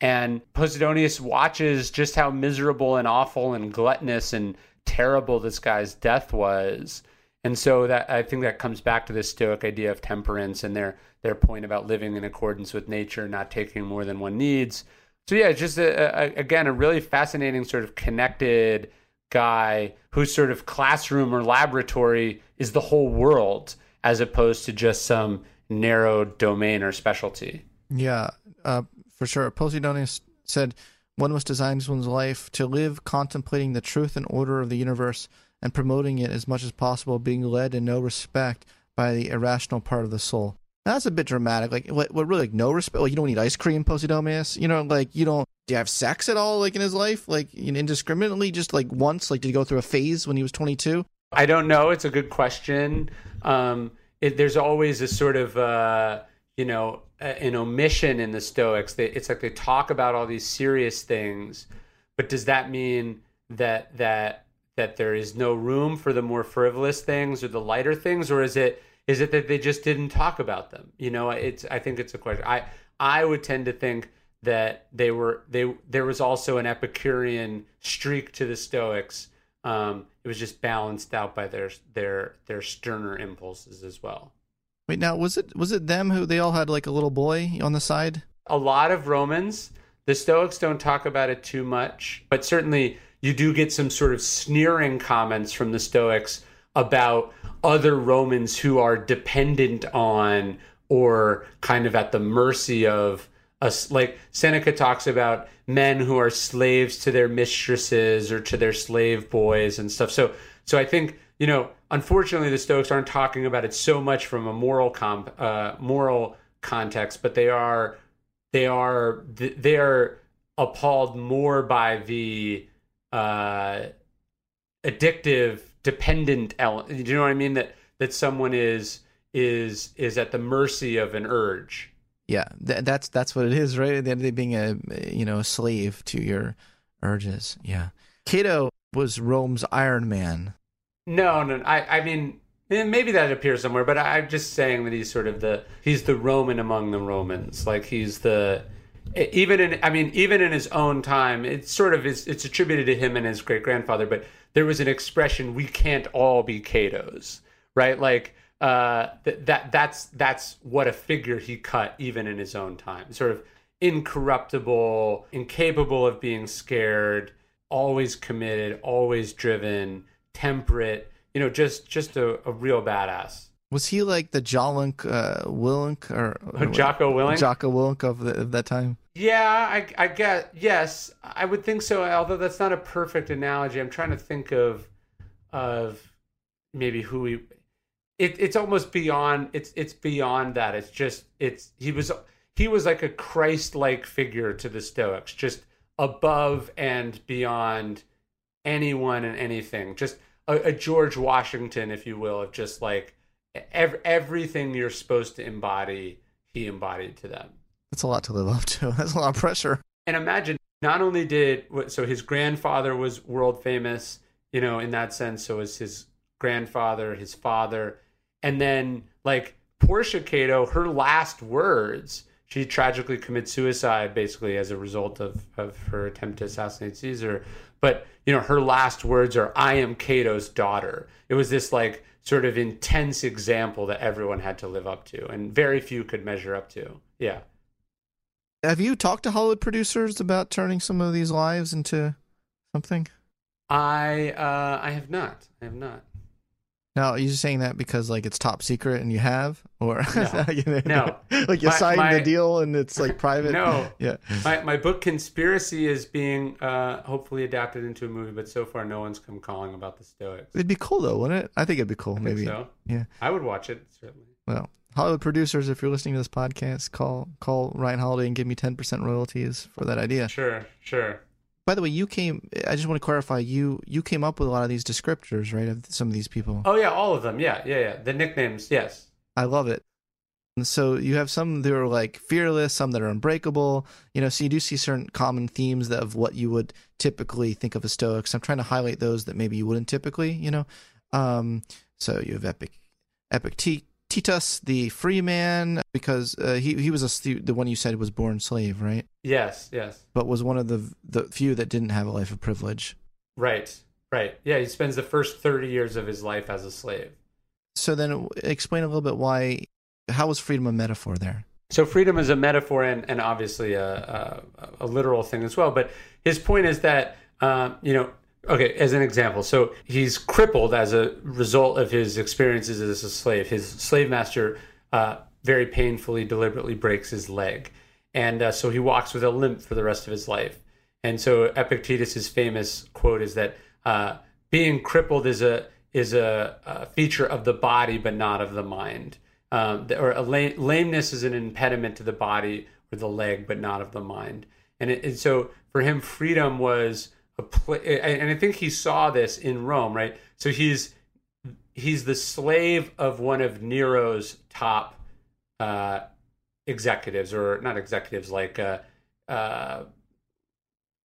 And Posidonius watches just how miserable and awful and gluttonous and terrible this guy's death was. And so that I think that comes back to this Stoic idea of temperance and their their point about living in accordance with nature, not taking more than one needs. So yeah, just a, a, again a really fascinating sort of connected guy whose sort of classroom or laboratory is the whole world as opposed to just some narrow domain or specialty. Yeah, uh, for sure. Posidonius said, One must design one's life to live contemplating the truth and order of the universe and promoting it as much as possible, being led in no respect by the irrational part of the soul. That's a bit dramatic. Like, what, what really, like, no respect? Like, you don't need ice cream, Posidonius? You know, like, you don't, do you have sex at all, like, in his life? Like, indiscriminately, just like once? Like, did he go through a phase when he was 22? I don't know. It's a good question. Um, it, there's always a sort of, uh, you know, an omission in the Stoics. They, it's like they talk about all these serious things, but does that mean that that that there is no room for the more frivolous things or the lighter things, or is it is it that they just didn't talk about them? You know, it's I think it's a question. I I would tend to think that they were they there was also an Epicurean streak to the Stoics. Um, it was just balanced out by their their their sterner impulses as well. Wait, now was it was it them who they all had like a little boy on the side? A lot of Romans. The Stoics don't talk about it too much, but certainly you do get some sort of sneering comments from the Stoics about other Romans who are dependent on or kind of at the mercy of Like Seneca talks about men who are slaves to their mistresses or to their slave boys and stuff. So, so I think you know, unfortunately, the Stoics aren't talking about it so much from a moral comp, uh, moral context, but they are they are they are appalled more by the uh, addictive dependent element. Do you know what I mean? That that someone is is is at the mercy of an urge. Yeah, th- that's that's what it is, right? The end They being a you know a slave to your urges. Yeah, Cato was Rome's Iron Man. No, no, I I mean maybe that appears somewhere, but I'm just saying that he's sort of the he's the Roman among the Romans. Like he's the even in I mean even in his own time, it's sort of is it's attributed to him and his great grandfather, but there was an expression we can't all be Catos, right? Like uh, that that that's that's what a figure he cut even in his own time. Sort of incorruptible, incapable of being scared, always committed, always driven, temperate. You know, just just a, a real badass. Was he like the Jolunk uh, Willink or, or Jocko Willink? Jocko Willink of, the, of that time? Yeah, I, I get yes, I would think so. Although that's not a perfect analogy. I'm trying to think of of maybe who he. It, it's almost beyond. It's it's beyond that. It's just it's he was he was like a Christ-like figure to the Stoics, just above and beyond anyone and anything. Just a, a George Washington, if you will, of just like ev- everything you're supposed to embody, he embodied to them. That's a lot to live up to. That's a lot of pressure. And imagine, not only did so his grandfather was world famous, you know, in that sense. So was his grandfather, his father, and then like Portia Cato, her last words. She tragically commits suicide basically as a result of, of her attempt to assassinate Caesar. But, you know, her last words are, I am Cato's daughter. It was this like sort of intense example that everyone had to live up to and very few could measure up to. Yeah. Have you talked to Hollywood producers about turning some of these lives into something? I uh, I have not. I have not. Now, are you just saying that because like it's top secret and you have, or no, no. like you my, signed my, the deal and it's like private? No, yeah. My my book Conspiracy is being uh, hopefully adapted into a movie, but so far no one's come calling about the Stoics. It'd be cool though, wouldn't it? I think it'd be cool. I maybe so. Yeah, I would watch it certainly. Well, Hollywood producers, if you're listening to this podcast, call call Ryan Holiday and give me ten percent royalties for that idea. Sure, sure. By the way, you came. I just want to clarify. You you came up with a lot of these descriptors, right? Of some of these people. Oh yeah, all of them. Yeah, yeah, yeah. The nicknames. Yes. I love it. And so you have some that are like fearless, some that are unbreakable. You know, so you do see certain common themes of what you would typically think of as Stoics. I'm trying to highlight those that maybe you wouldn't typically. You know, um, so you have Epic, Epictetus, the free man, because uh, he he was a the one you said was born slave, right? Yes, yes. But was one of the the few that didn't have a life of privilege. Right, right. Yeah, he spends the first thirty years of his life as a slave. So then, explain a little bit why. How was freedom a metaphor there? So freedom is a metaphor and, and obviously a, a, a literal thing as well. But his point is that uh, you know Okay, as an example, so he's crippled as a result of his experiences as a slave. His slave master uh, very painfully, deliberately breaks his leg, and uh, so he walks with a limp for the rest of his life. And so Epictetus's famous quote is that uh, being crippled is a is a, a, feature of the body, but not of the mind. Um, or a lameness is an impediment to the body or the leg, but not of the mind. And, it, and so for him, freedom was a and I think he saw this in Rome, right? So he's he's the slave of one of Nero's top uh, executives, or not executives, like uh, uh,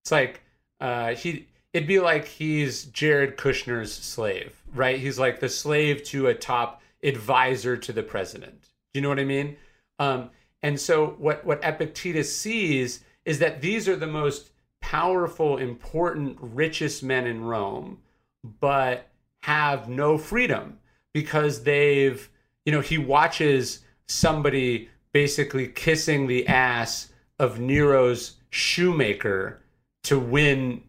it's like uh, he. It'd be like he's Jared Kushner's slave, right? He's like the slave to a top advisor to the president. Do you know what I mean? Um, and so what what Epictetus sees is that these are the most powerful, important, richest men in Rome, but have no freedom because they've, you know, he watches somebody basically kissing the ass of Nero's shoemaker to win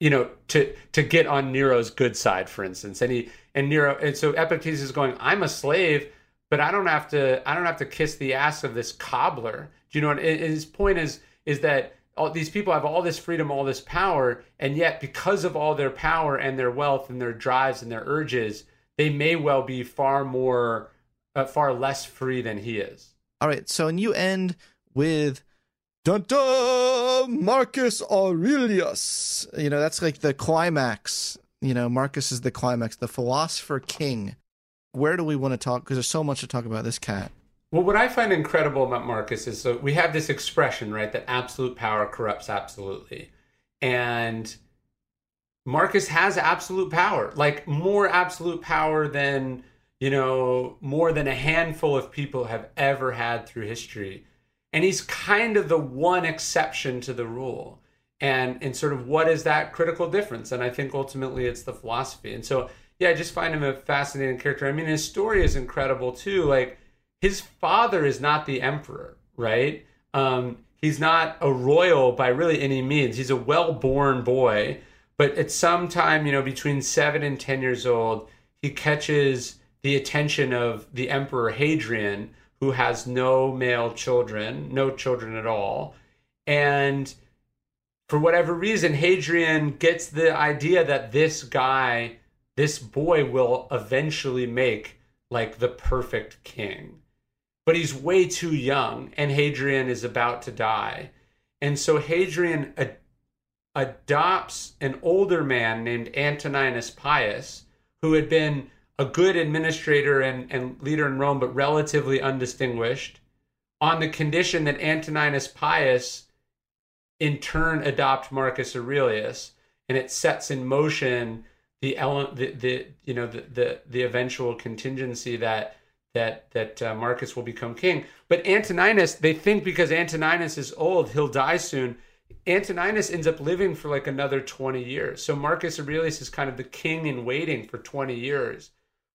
you know to to get on Nero's good side for instance. And he and Nero and so Epictetus is going I'm a slave but I don't have to I don't have to kiss the ass of this cobbler. Do you know what his point is is that all these people have all this freedom, all this power, and yet because of all their power and their wealth and their drives and their urges, they may well be far more, uh, far less free than he is. All right. So, and you end with dun dun Marcus Aurelius. You know, that's like the climax. You know, Marcus is the climax, the philosopher king. Where do we want to talk? Because there's so much to talk about this cat. Well, what I find incredible about Marcus is so we have this expression, right, that absolute power corrupts absolutely. And Marcus has absolute power, like more absolute power than, you know, more than a handful of people have ever had through history. And he's kind of the one exception to the rule. And and sort of what is that critical difference? And I think ultimately it's the philosophy. And so yeah, I just find him a fascinating character. I mean, his story is incredible too. Like his father is not the emperor, right? Um, he's not a royal by really any means. He's a well-born boy, but at some time, you know, between seven and ten years old, he catches the attention of the Emperor Hadrian, who has no male children, no children at all. And for whatever reason, Hadrian gets the idea that this guy, this boy, will eventually make like the perfect king. But he's way too young, and Hadrian is about to die. And so Hadrian ad- adopts an older man named Antoninus Pius, who had been a good administrator and, and leader in Rome, but relatively undistinguished, on the condition that Antoninus Pius in turn adopt Marcus Aurelius, and it sets in motion the element, the, the you know the, the the eventual contingency that that that uh, Marcus will become king. But Antoninus, they think because Antoninus is old, he'll die soon. Antoninus ends up living for like another 20 years. So Marcus Aurelius is kind of the king in waiting for 20 years.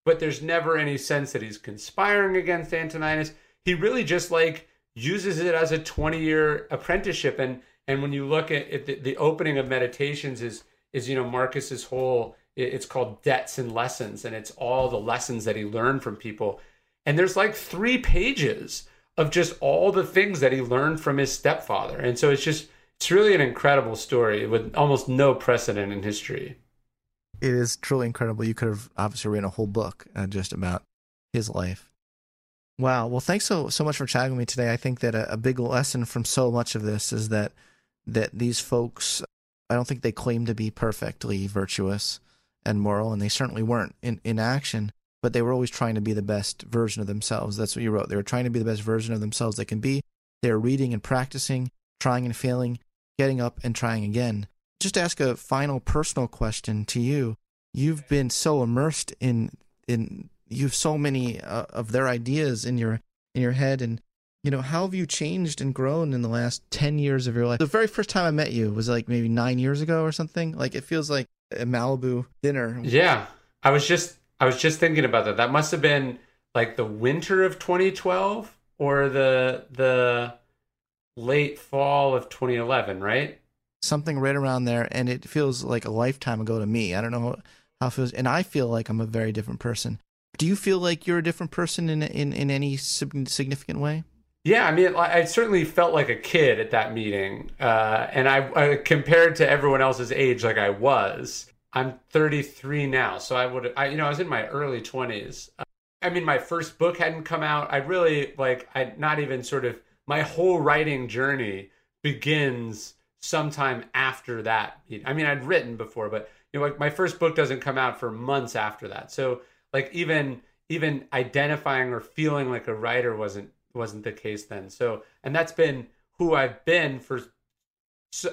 But there's never any sense that he's conspiring against Antoninus. He really just like uses it as a 20 year apprenticeship and and when you look at, the, the opening of meditations is is you know Marcus's whole it's called debts and lessons and it's all the lessons that he learned from people and there's like three pages of just all the things that he learned from his stepfather. And so it's just, it's really an incredible story with almost no precedent in history. It is truly incredible. You could have obviously written a whole book uh, just about his life. Wow. Well, thanks so so much for chatting with me today. I think that a, a big lesson from so much of this is that that these folks, I don't think they claim to be perfectly virtuous and moral, and they certainly weren't in in action but they were always trying to be the best version of themselves. That's what you wrote. They were trying to be the best version of themselves they can be. They were reading and practicing, trying and failing, getting up and trying again. Just to ask a final personal question to you. You've been so immersed in in you've so many uh, of their ideas in your in your head and you know how have you changed and grown in the last 10 years of your life the very first time i met you was like maybe nine years ago or something like it feels like a malibu dinner yeah i was just I was just thinking about that. That must have been like the winter of 2012 or the the late fall of 2011, right? Something right around there, and it feels like a lifetime ago to me. I don't know how it feels, and I feel like I'm a very different person. Do you feel like you're a different person in in, in any significant way? Yeah, I mean, I certainly felt like a kid at that meeting, uh, and I, I compared to everyone else's age, like I was. I'm 33 now, so I would, I you know, I was in my early 20s. Uh, I mean, my first book hadn't come out. I really like, I not even sort of my whole writing journey begins sometime after that. I mean, I'd written before, but you know, like my first book doesn't come out for months after that. So, like, even even identifying or feeling like a writer wasn't wasn't the case then. So, and that's been who I've been for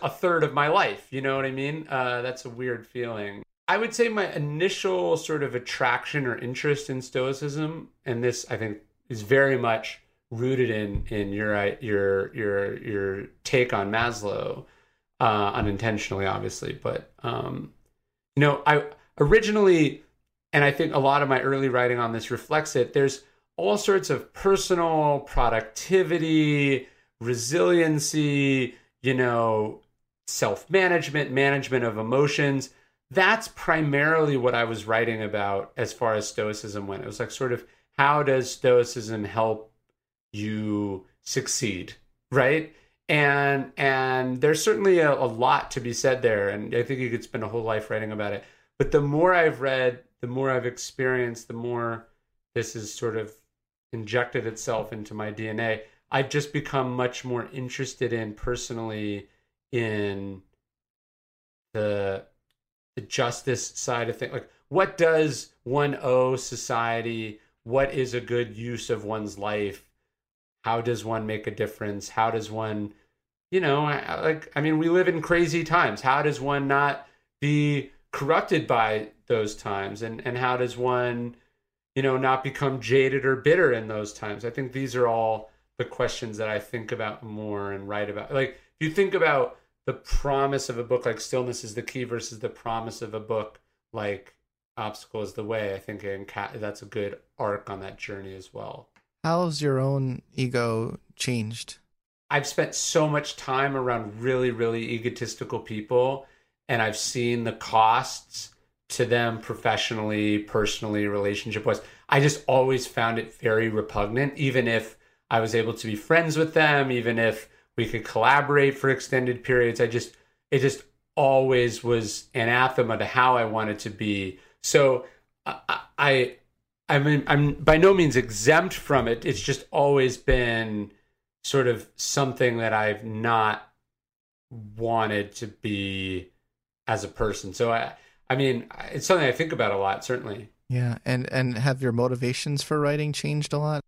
a third of my life. You know what I mean? Uh, that's a weird feeling. I would say my initial sort of attraction or interest in Stoicism, and this I think is very much rooted in in your your your your take on Maslow, uh, unintentionally, obviously, but um, you know, I originally, and I think a lot of my early writing on this reflects it. There's all sorts of personal productivity, resiliency, you know, self management, management of emotions. That's primarily what I was writing about as far as Stoicism went. It was like, sort of, how does Stoicism help you succeed, right? And and there's certainly a, a lot to be said there, and I think you could spend a whole life writing about it. But the more I've read, the more I've experienced, the more this has sort of injected itself into my DNA. I've just become much more interested in personally in the the justice side of things. Like, what does one owe society? What is a good use of one's life? How does one make a difference? How does one, you know, like, I mean, we live in crazy times. How does one not be corrupted by those times? And, and how does one, you know, not become jaded or bitter in those times? I think these are all the questions that I think about more and write about. Like if you think about the promise of a book like Stillness is the Key versus the promise of a book like Obstacle is the Way, I think that's a good arc on that journey as well. How's your own ego changed? I've spent so much time around really, really egotistical people, and I've seen the costs to them professionally, personally, relationship wise. I just always found it very repugnant, even if I was able to be friends with them, even if we could collaborate for extended periods. I just, it just always was anathema to how I wanted to be. So I, I, I mean, I'm by no means exempt from it. It's just always been sort of something that I've not wanted to be as a person. So I, I mean, it's something I think about a lot, certainly. Yeah, and and have your motivations for writing changed a lot?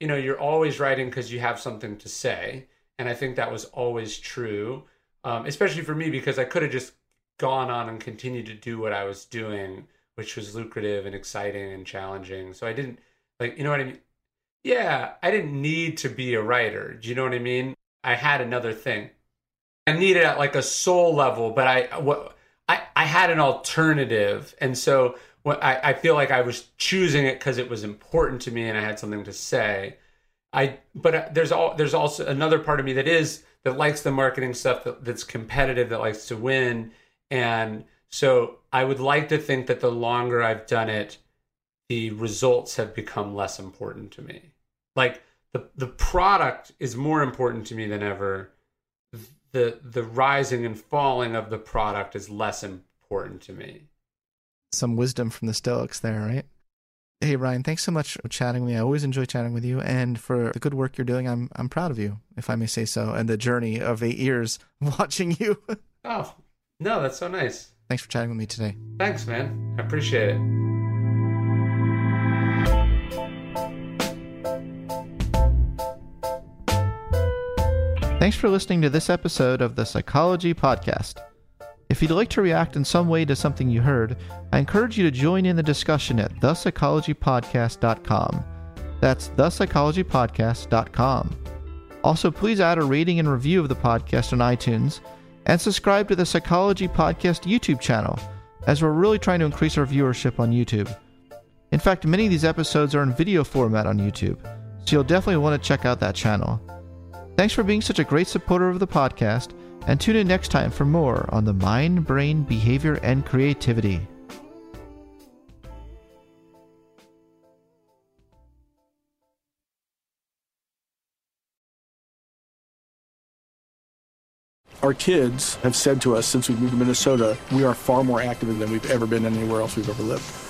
You know, you're always writing because you have something to say, and I think that was always true, um, especially for me because I could have just gone on and continued to do what I was doing, which was lucrative and exciting and challenging. So I didn't like, you know what I mean? Yeah, I didn't need to be a writer. Do you know what I mean? I had another thing. I needed at like a soul level, but I what I I had an alternative, and so what I, I feel like I was choosing it because it was important to me and I had something to say. I but uh, there's all there's also another part of me that is that likes the marketing stuff that, that's competitive that likes to win and so I would like to think that the longer I've done it, the results have become less important to me. Like the the product is more important to me than ever. The the rising and falling of the product is less important to me some wisdom from the Stoics there, right? Hey Ryan, thanks so much for chatting with me. I always enjoy chatting with you, and for the good work you're doing. I'm I'm proud of you, if I may say so, and the journey of eight years watching you. oh no, that's so nice. Thanks for chatting with me today. Thanks, man. I appreciate it. Thanks for listening to this episode of the Psychology Podcast. If you'd like to react in some way to something you heard, I encourage you to join in the discussion at thepsychologypodcast.com. That's thepsychologypodcast.com. Also, please add a rating and review of the podcast on iTunes and subscribe to the Psychology Podcast YouTube channel, as we're really trying to increase our viewership on YouTube. In fact, many of these episodes are in video format on YouTube, so you'll definitely want to check out that channel. Thanks for being such a great supporter of the podcast and tune in next time for more on the mind, brain, behavior, and creativity. Our kids have said to us since we moved to Minnesota, we are far more active than we've ever been anywhere else we've ever lived